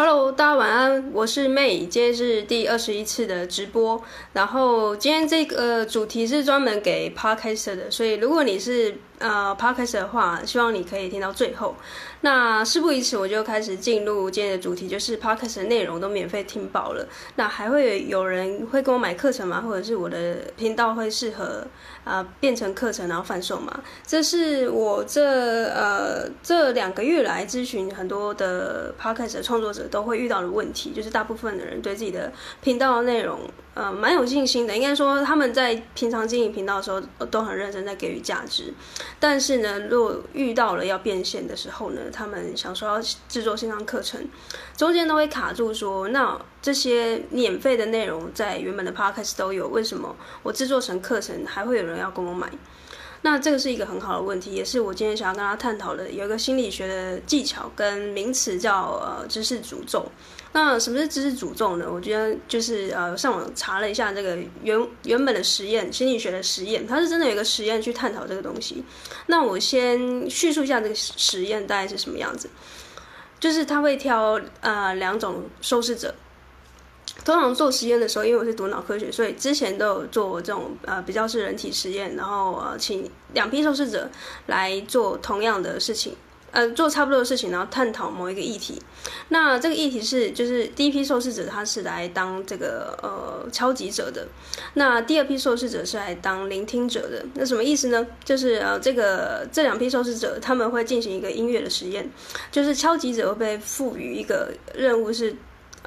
Hello，大家晚安，我是 May，今天是第二十一次的直播，然后今天这个主题是专门给 Podcaster 的，所以如果你是呃，podcast 的话，希望你可以听到最后。那事不宜迟，我就开始进入今天的主题，就是 Podcast 的内容都免费听饱了，那还会有人会跟我买课程吗？或者是我的频道会适合啊、变成课程然后贩售吗？这是我这呃这两个月来咨询很多的 Podcast 的创作者都会遇到的问题，就是大部分的人对自己的频道内容呃蛮有信心的，应该说他们在平常经营频道的时候都很认真在给予价值，但是呢，如果遇到了要变现的时候呢？他们想说要制作线上课程，中间都会卡住说，那这些免费的内容在原本的 podcast 都有，为什么我制作成课程还会有人要跟我买？那这个是一个很好的问题，也是我今天想要跟他探讨的。有一个心理学的技巧跟名词叫呃知识诅咒。那什么是知识诅咒呢？我觉得就是呃上网查了一下这个原原本的实验，心理学的实验，它是真的有一个实验去探讨这个东西。那我先叙述一下这个实验大概是什么样子，就是他会挑呃两种受试者。通常做实验的时候，因为我是读脑科学，所以之前都有做这种呃比较是人体实验，然后呃请两批受试者来做同样的事情，呃做差不多的事情，然后探讨某一个议题。那这个议题是就是第一批受试者他是来当这个呃敲击者的，那第二批受试者是来当聆听者的。那什么意思呢？就是呃这个这两批受试者他们会进行一个音乐的实验，就是敲击者会被赋予一个任务是。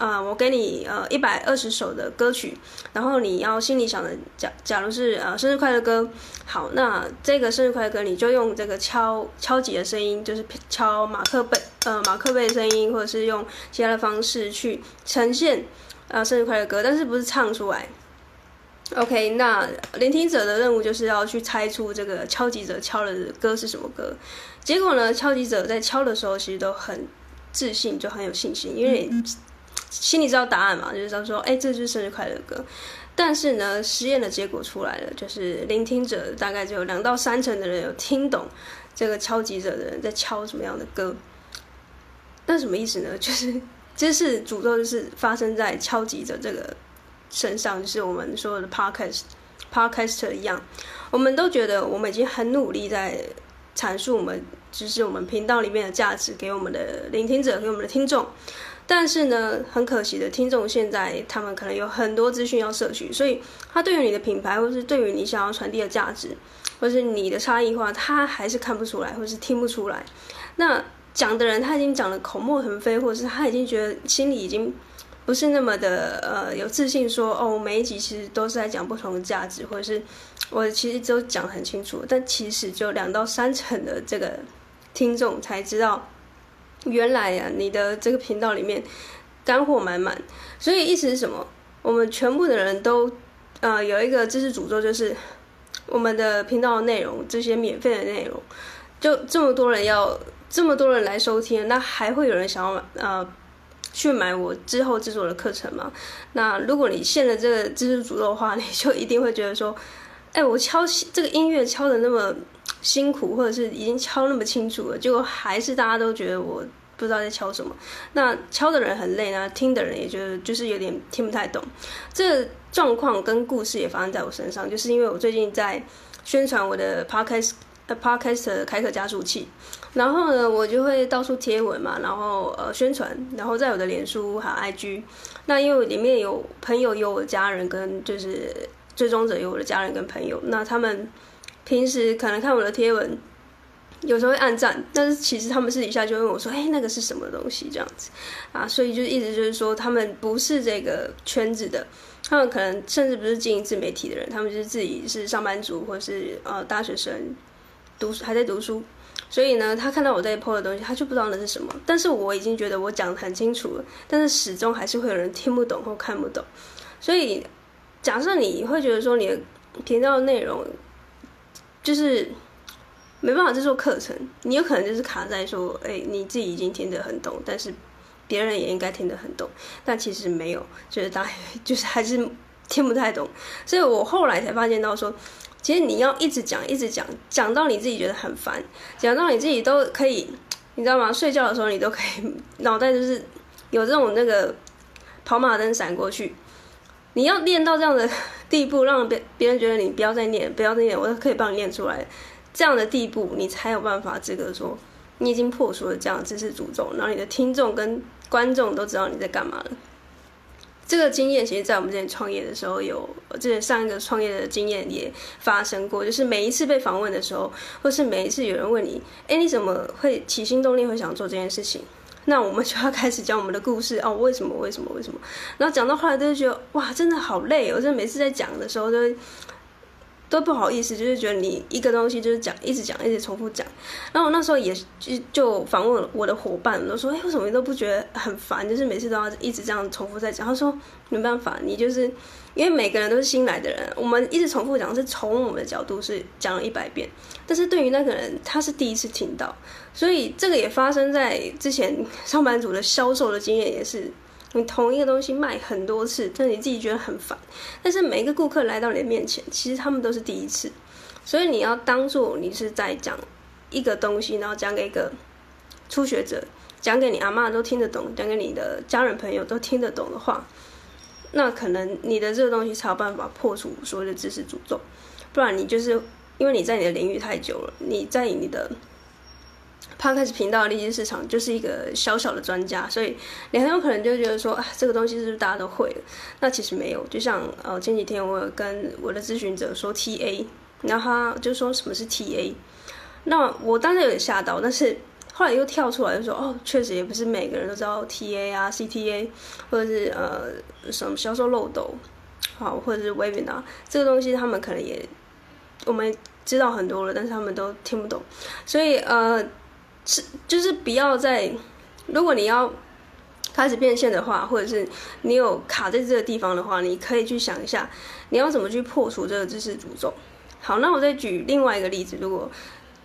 啊、我给你呃一百二十首的歌曲，然后你要心里想的，假假如是呃生日快乐歌，好，那这个生日快乐歌你就用这个敲敲击的声音，就是敲马克杯呃马克杯的声音，或者是用其他的方式去呈现呃生日快乐歌，但是不是唱出来。OK，那聆听者的任务就是要去猜出这个敲击者敲的歌是什么歌。结果呢，敲击者在敲的时候其实都很自信，就很有信心，因为。心里知道答案嘛，就是他说，哎，这就是生日快乐歌。但是呢，实验的结果出来了，就是聆听者大概只有两到三成的人有听懂这个敲击者的人在敲什么样的歌。那什么意思呢？就是这是诅咒就是发生在敲击者这个身上，就是我们所有的 podcast podcaster 一样，我们都觉得我们已经很努力在阐述我们就是，我们频道里面的价值给我们的聆听者，给我们的听众。但是呢，很可惜的，听众现在他们可能有很多资讯要摄取，所以他对于你的品牌，或是对于你想要传递的价值，或是你的差异化，他还是看不出来，或是听不出来。那讲的人他已经讲得口沫横飞，或者是他已经觉得心里已经不是那么的呃有自信说，哦，每一集其实都是在讲不同的价值，或者是我其实都讲很清楚，但其实就两到三成的这个听众才知道。原来呀、你的这个频道里面干货满满，所以意思是什么？我们全部的人都呃有一个知识诅咒，就是我们的频道内容，这些免费的内容，就这么多人要这么多人来收听，那还会有人想要呃去买我之后制作的课程吗？那如果你信了这个知识诅咒的话，你就一定会觉得说，哎，我敲这个音乐敲的那么。辛苦，或者是已经敲那么清楚了，结果还是大家都觉得我不知道在敲什么。那敲的人很累呢，听的人也觉得就是有点听不太懂。这状况跟故事也发生在我身上，就是因为我最近在宣传我的 podcast，podcast 的开课加速器，然后呢，我就会到处贴文嘛，然后呃宣传，然后在我的脸书还有 IG，那因为里面有朋友，有我的家人跟就是追踪者，有我的家人跟朋友，那他们。平时可能看我的贴文，有时候会按赞，但是其实他们私底下就问我说：“哎，那个是什么东西？”这样子啊，所以就一直就是说，他们不是这个圈子的，他们可能甚至不是经营自媒体的人，他们就是自己是上班族或是呃大学生，读还在读书，所以呢，他看到我在 po 的东西，他就不知道那是什么。但是我已经觉得我讲得很清楚了，但是始终还是会有人听不懂或看不懂。所以假设你会觉得说你的频道的内容，就是没办法制作课程，你有可能就是卡在说，哎、你自己已经听得很懂，但是别人也应该听得很懂，但其实没有，就是大 就是还是听不太懂。所以我后来才发现到说，其实你要一直讲，一直讲，讲到你自己觉得很烦，讲到你自己都可以，你知道吗？睡觉的时候你都可以脑袋就是有这种那个跑马灯闪过去。你要练到这样的地步，让别别人觉得你不要再念，不要再念，我都可以帮你念出来。这样的地步，你才有办法资格说你已经破除了这样的知识诅咒，然后你的听众跟观众都知道你在干嘛了。这个经验，其实，在我们之前创业的时候有，有之前上一个创业的经验也发生过，就是每一次被访问的时候，或是每一次有人问你，哎，你怎么会起心动念会想做这件事情？那我们就要开始讲我们的故事哦，为什么？为什么？为什么？然后讲到后来都觉得哇，真的好累哦！我就每次在讲的时候都都不好意思，就是觉得你一个东西就是讲，一直讲，一直重复讲。然后我那时候也就就访问我的伙伴，都说：“哎，为什么你都不觉得很烦？就是每次都要一直这样重复在讲。”他说：“没办法，你就是因为每个人都是新来的人，我们一直重复讲，是从我们的角度是讲了一百遍，但是对于那个人，他是第一次听到。”所以这个也发生在之前上班族的销售的经验也是，你同一个东西卖很多次，但你自己觉得很烦。但是每一个顾客来到你的面前，其实他们都是第一次，所以你要当做你是在讲一个东西，然后讲给一个初学者，讲给你阿嬷都听得懂，讲给你的家人朋友都听得懂的话，那可能你的这个东西才有办法破除所有的知识诅咒。不然你就是因为你在你的领域太久了，你在你的。Podcast 频道的利基市场就是一个小小的专家，所以你很有可能就觉得说，啊，这个东西是不是大家都会了？那其实没有。就像呃前几天我有跟我的咨询者说 TA，然后他就说什么是 TA，那我当时有点吓到，但是后来又跳出来就说，哦，确实也不是每个人都知道 TA 啊、CTA，或者是呃什么销售漏斗，好，或者是 Webinar 这个东西，他们可能也我们知道很多了，但是他们都听不懂，所以呃。是，就是不要再，如果你要开始变现的话，或者是你有卡在这个地方的话，你可以去想一下，你要怎么去破除这个知识诅咒。好，那我再举另外一个例子，如果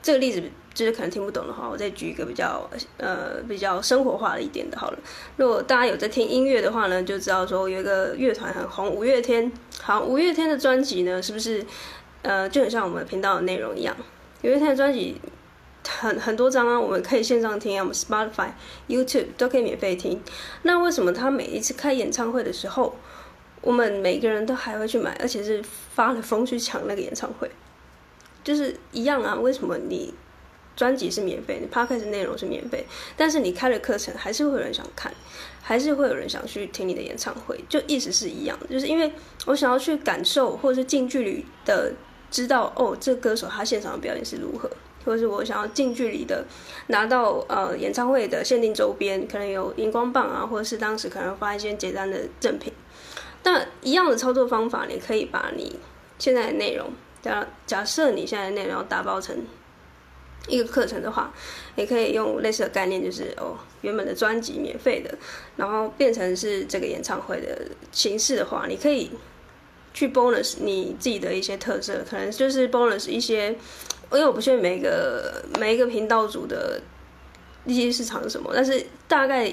这个例子就是可能听不懂的话，我再举一个比较呃比较生活化的一点的。好了，如果大家有在听音乐的话呢，就知道说有一个乐团很红，五月天。好，五月天的专辑呢，是不是呃就很像我们频道的内容一样？五月天的专辑。很很多张啊，我们可以线上听啊，我们 Spotify、YouTube 都可以免费听。那为什么他每一次开演唱会的时候，我们每个人都还会去买，而且是发了疯去抢那个演唱会？就是一样啊，为什么你专辑是免费，你 Podcast 内容是免费，但是你开了课程，还是会有人想看，还是会有人想去听你的演唱会？就意思是一样的，就是因为我想要去感受，或者是近距离的知道，哦，这个歌手他现场的表演是如何。或是我想要近距离的拿到呃演唱会的限定周边，可能有荧光棒啊，或者是当时可能发一些简单的赠品。那一样的操作方法，你可以把你现在的内容，假假设你现在的内容打包成一个课程的话，也可以用类似的概念，就是哦原本的专辑免费的，然后变成是这个演唱会的形式的话，你可以去 bonus 你自己的一些特色，可能就是 bonus 一些。因为我不确定每一个每一个频道主的利基市场是什么，但是大概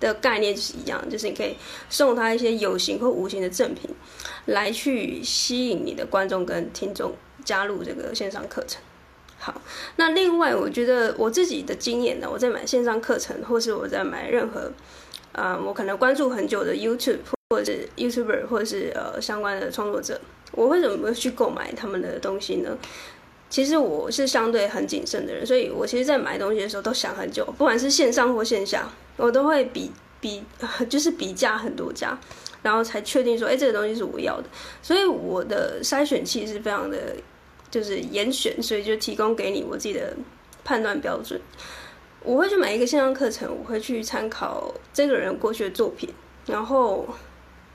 的概念就是一样，就是你可以送他一些有形或无形的赠品，来去吸引你的观众跟听众加入这个线上课程。好，那另外我觉得我自己的经验呢，我在买线上课程，或是我在买任何啊、我可能关注很久的 YouTube 或者是 YouTuber 或者是呃相关的创作者，我为什么会去购买他们的东西呢？其实我是相对很谨慎的人，所以我其实，在买东西的时候都想很久，不管是线上或线下，我都会比比，就是比价很多家，然后才确定说，哎，这个东西是我要的。所以我的筛选器是非常的，就是严选，所以就提供给你我自己的判断标准。我会去买一个线上课程，我会去参考这个人过去的作品，然后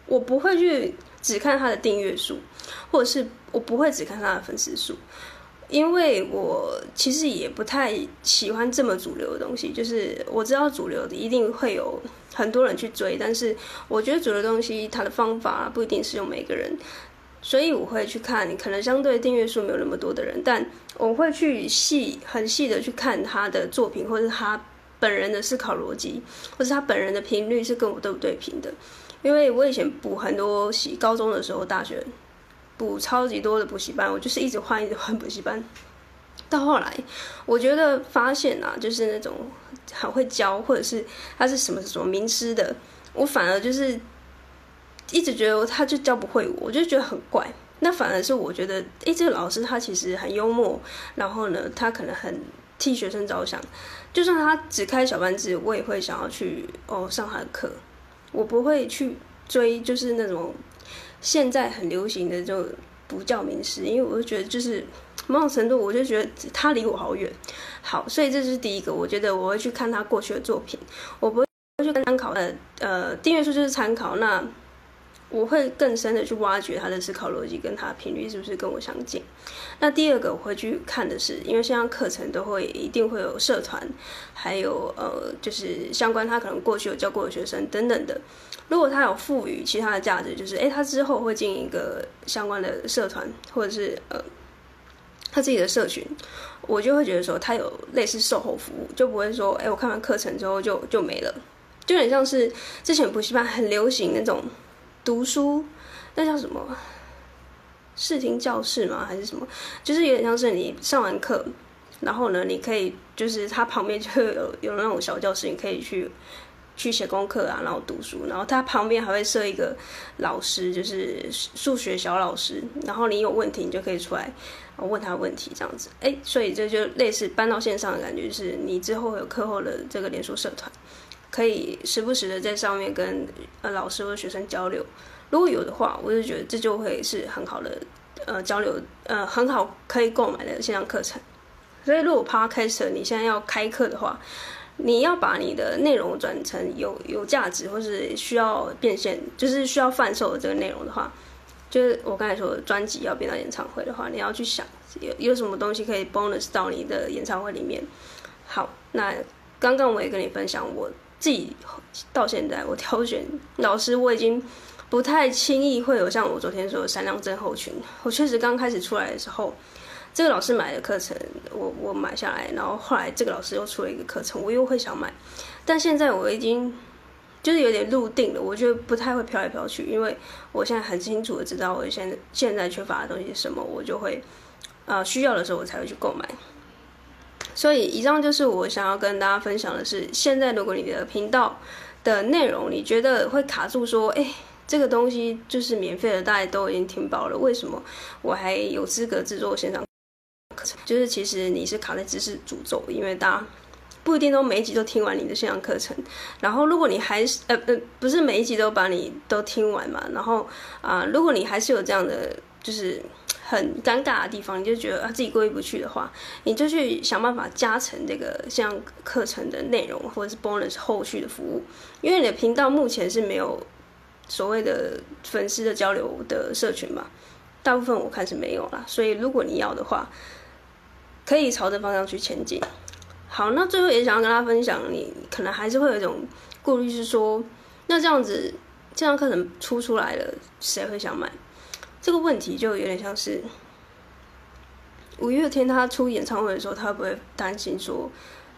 我不会去只看他的订阅数，或者是我不会只看他的粉丝数。因为我其实也不太喜欢这么主流的东西，就是我知道主流的一定会有很多人去追，但是我觉得主流东西它的方法不一定适用每个人，所以我会去看，可能相对订阅数没有那么多的人，但我会去细很细的去看他的作品，或者他本人的思考逻辑，或者他本人的频率是跟我对不对频的，因为我以前补很多习，高中的时候，大学。补超级多的补习班，我就是一直换，一直换补习班。到后来，我觉得发现啊，就是那种很会教，或者是他是什么什么名师的，我反而就是一直觉得他就教不会我，我就觉得很怪。那反而是我觉得，诶，这个老师他其实很幽默，然后呢，他可能很替学生着想，就算他只开小班制，我也会想要去哦上他的课，我不会去追就是那种现在很流行的这种补教名师，因为我就觉得就是 某种程度，我就觉得他离我好远。好，所以这是第一个，我觉得我会去看他过去的作品，我不会去参考呃，呃，订阅数就是参考那。我会更深的去挖掘他的思考逻辑跟他的频率是不是跟我相近。那第二个我会去看的是，因为现在课程都会一定会有社团，还有呃就是相关他可能过去有教过的学生等等的。如果他有赋予其他的价值，就是诶他之后会进一个相关的社团或者是呃他自己的社群，我就会觉得说他有类似售后服务，就不会说诶我看完课程之后就就没了，就很像是之前补习班很流行那种。读书，那叫什么？视听教室吗？还是什么？就是有点像是你上完课，然后呢，你可以就是它旁边就有有那种小教室，你可以去去写功课啊，然后读书。然后他旁边还会设一个老师，就是数学小老师。然后你有问题，你就可以出来问他问题，这样子。哎，所以这就类似搬到线上的感觉，就是你之后有课后的这个连书社团。可以时不时的在上面跟呃老师或学生交流，如果有的话，我就觉得这就会是很好的呃交流，呃很好可以购买的线上课程。所以如果 Podcast 你现在要开课的话，你要把你的内容转成有有价值或是需要变现，就是需要贩售的这个内容的话，就是我刚才说专辑要变到演唱会的话，你要去想有有什么东西可以 bonus 到你的演唱会里面。好，那刚刚我也跟你分享我。自己到现在，我挑选老师，我已经不太轻易会有像我昨天说的闪亮症候群。我确实刚开始出来的时候，这个老师买的课程，我我买下来，然后后来这个老师又出了一个课程，我又会想买。但现在我已经就是有点入定了，我觉得不太会飘来飘去，因为我现在很清楚的知道我现在现在缺乏的东西是什么，我就会、呃、需要的时候我才会去购买。所以，以上就是我想要跟大家分享的是，现在如果你的频道的内容你觉得会卡住，说，哎，这个东西就是免费的，大家都已经听饱了，为什么我还有资格制作线上就是其实你是卡在知识诅咒，因为大家不一定都每一集都听完你的线上课程。然后，如果你还是呃呃，不是每一集都把你都听完嘛，然后啊、如果你还是有这样的就是。很尴尬的地方，你就觉得啊自己过意不去的话，你就去想办法加成这个像课程的内容，或者是 bonus 后续的服务。因为你的频道目前是没有所谓的粉丝的交流的社群嘛，大部分我看是没有啦。所以如果你要的话，可以朝着方向去前进。好，那最后也想要跟大家分享，你可能还是会有一种顾虑，是说，那这样子这样课程出出来了，谁会想买？这个问题就有点像是五月天他出演唱会的时候，他会不会担心说，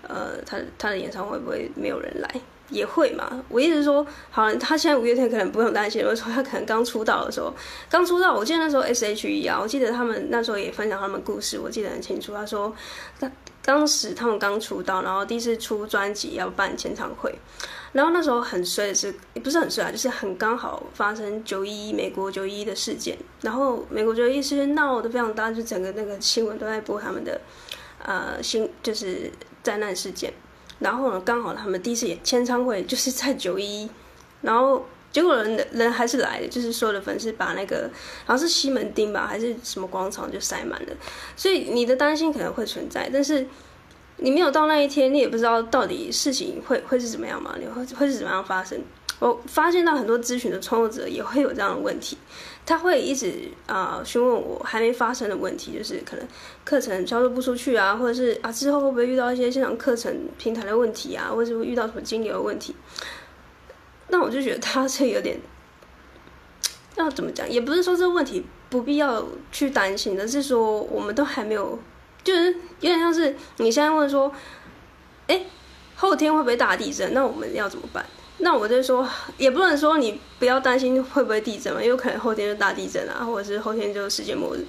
呃，他他的演唱会不会没有人来？也会嘛。我意思是说，好像，他现在五月天可能不用担心，我说他可能刚出道的时候，刚出道，我记得那时候 S.H.E 啊，我记得他们那时候也分享他们故事，我记得很清楚。他说，他当时他们刚出道，然后第一次出专辑要办签唱会。然后那时候很衰的是，也不是很衰啊，就是很刚好发生九一一美国九一一的事件，然后美国九一一事件闹得非常大，就整个那个新闻都在播他们的，呃，新就是灾难事件。然后呢，刚好他们第一次演签唱会就是在九一，然后结果人人还是来的，就是所有的粉丝把那个好像是西门町吧，还是什么广场就塞满了，所以你的担心可能会存在，但是。你没有到那一天，你也不知道到底事情会会是怎么样嘛？你会会是怎么样发生？我发现到很多咨询的创作者也会有这样的问题，他会一直啊、询问我还没发生的问题，就是可能课程销售不出去啊，或者是啊之后会不会遇到一些现场课程平台的问题啊，或者是遇到什么金流的问题？那我就觉得他是有点 要怎么讲，也不是说这个问题不必要去担心，而是说我们都还没有。就是有点像是你现在问说，哎，后天会不会大地震？那我们要怎么办？那我就说，也不能说你不要担心会不会地震嘛，因为可能后天就大地震啊，或者是后天就世界末日。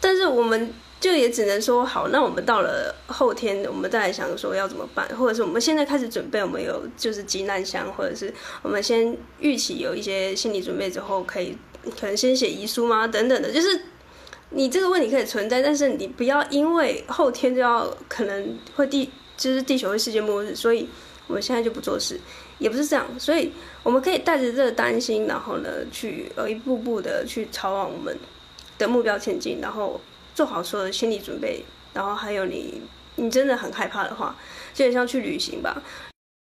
但是我们就也只能说好，那我们到了后天，我们再来想说要怎么办，或者是我们现在开始准备，我们有就是急难箱，或者是我们先预期有一些心理准备之后，可以可能先写遗书吗？等等的，就是你这个问题可以存在，但是你不要因为后天就要可能会地就是地球会世界末日，所以我们现在就不做事，也不是这样，所以我们可以带着这个担心，然后呢，去呃一步步的去朝往我们的目标前进，然后。做好所有的心理准备，然后还有你，你真的很害怕的话，就像去旅行吧。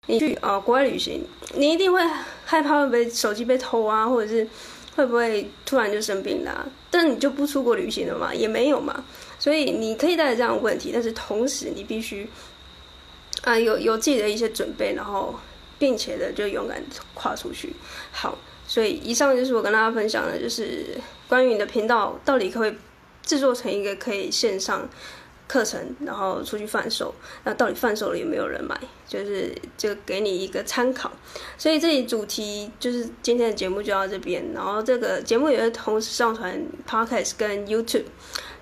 你去呃国外旅行，你一定会害怕会不会手机被偷啊，或者是会不会突然就生病啦、但你就不出国旅行了嘛，也没有嘛。所以你可以带着这样的问题，但是同时你必须啊、有有自己的一些准备，然后并且的就勇敢跨出去。好，所以以上就是我跟大家分享的，就是关于你的频道到底可不可以。制作成一个可以线上课程，然后出去贩售，那到底贩售了有没有人买？就是就给你一个参考。所以这里主题就是今天的节目就到这边，然后这个节目也会同时上传 Podcast 跟 YouTube。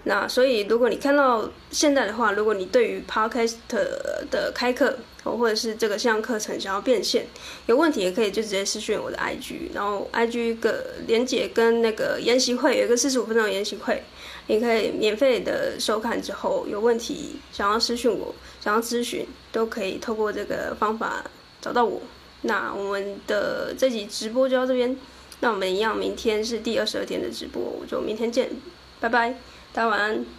那所以如果你看到现在的话，如果你对于 Podcast 的开课，或者是这个线上课程想要变现，有问题也可以就直接私讯我的 IG，然后 IG 个连接跟那个研习会有一个四十五分钟的研习会。你可以免费的收看之后，有问题想要私讯我，想要咨询，都可以透过这个方法找到我。那我们的这集直播就到这边，那我们一样，明天是第二十二天的直播，我就明天见，拜拜，大晚安。